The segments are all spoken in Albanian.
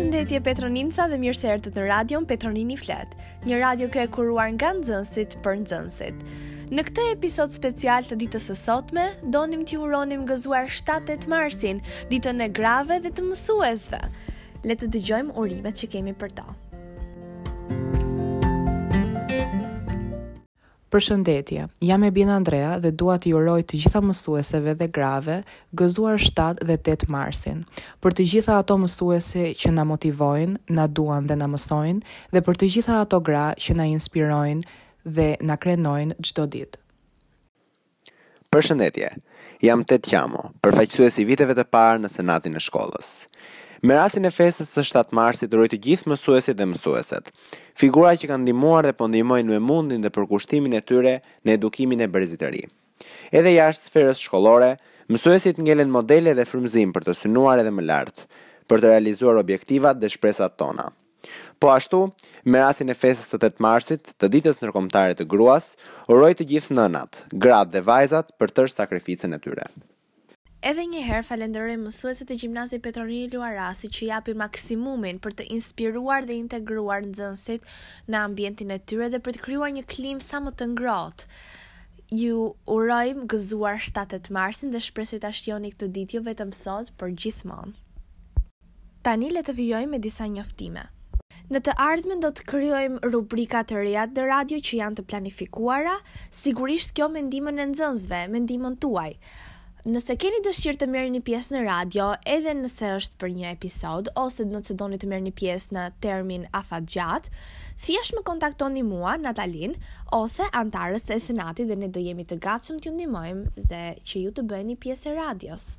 Përshëndetje petroninas dhe mirë se erdhët në radion Petronini Flet, një radio kjo e kuruar nga nxënësit për nxënësit. Në këtë episod special të ditës së sotme, donim t'ju uronim gëzuar 7-8 marsin, ditën e grave dhe të mësuesve. Le të dëgjojmë urimet që kemi për to. Përshëndetje, jam Ebi Andrea dhe dua t'i uroj të gjitha mësueseve dhe grave gëzuar shtatë dhe tetë marsin. Për të gjitha ato mësuese që na motivojnë, na duan dhe na mësojnë dhe për të gjitha ato gra që na inspirojnë dhe na krenojnë çdo ditë. Përshëndetje! Jam Ted Qamo, përfaqësuesi i viteve të para në Senatin e shkollës. Me rastin e festës së shtatë marsit uroj të gjithë mësuesit dhe mësueset, figura që kanë ndihmuar dhe po ndihmojnë me mundin dhe përkushtimin e tyre në edukimin e brezit të ri. Edhe jashtë sferës shkollore, mësuesit ngelen modele dhe frymëzim për të synuar edhe më lart, për të realizuar objektivat dhe shpresat tona. Po ashtu, me rastin e festës së tetë marsit, të Ditës Ndërkombëtare të Gruas, uroj të gjithë nënat, gratë dhe vajzat për tërë sakrificën e tyre. Edhe një herë falenderoj mësueset e Gjimnazit Petro Nini Luarasi që japin maksimumin për të inspiruar dhe integruar nxënësit në ambientin e tyre dhe për të krijuar një klimë sa më të ngrohtë. Ju urojmë gëzuar shtatë tetë marsin dhe shpresoj ta shijoni këtë ditë jo vetëm sot, por gjithmonë. Tani le të vijojmë me disa njoftime. Në të ardhmen do të krijojmë rubrika të reja në radio që janë të planifikuara, sigurisht kjo me ndihmën e nxënësve, me ndihmën tuaj. Nëse keni dëshirë të merrni pjesë në radio, edhe nëse është për një episod ose nëse doni të merrni pjesë në termin afatgjatë, thjesht më kontaktoni mua, Natalin, ose anëtarët e Senatit dhe ne do jemi të gatshëm t'ju ndihmojmë dhe që ju të bëheni pjesë e radios.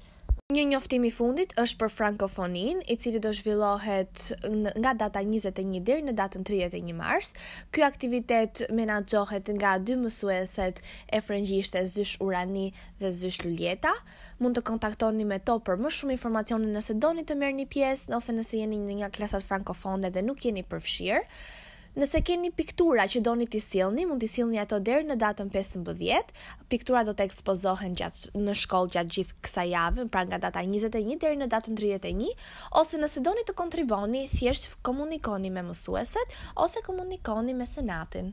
Një njoftim i fundit është për Frankofoninë, i cili do zhvillohet nga data njëzet e një deri në datën tridhjetë e një mars. Ky aktivitet menaxhohet nga dy mësueset e frëngjishtes Zysh Urani dhe Zysh Luljeta. Mund të kontaktoni me to për më shumë informacione nëse doni të merrni pjesë ose nëse jeni në një nga klasat frankofone dhe nuk jeni përfshirë. Nëse keni piktura që doni t'i sillni, mund t'i sillni ato deri në datën pesëmbëdhjetë. Pikturat do të ekspozohen gjatë në shkollë gjatë gjithë kësaj jave, pra nga data njëzet e një deri në datën tridhjetë e një, ose nëse doni të kontriboni, thjesht komunikoni me mësueset ose komunikoni me Senatin.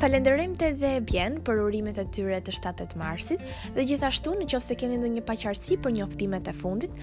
Falënderojmë Tedin dhe Ebin për urimet e tyre të shtatë tetë marsit dhe gjithashtu në qoftë se keni ndonjë paqartësi për njoftimet e fundit,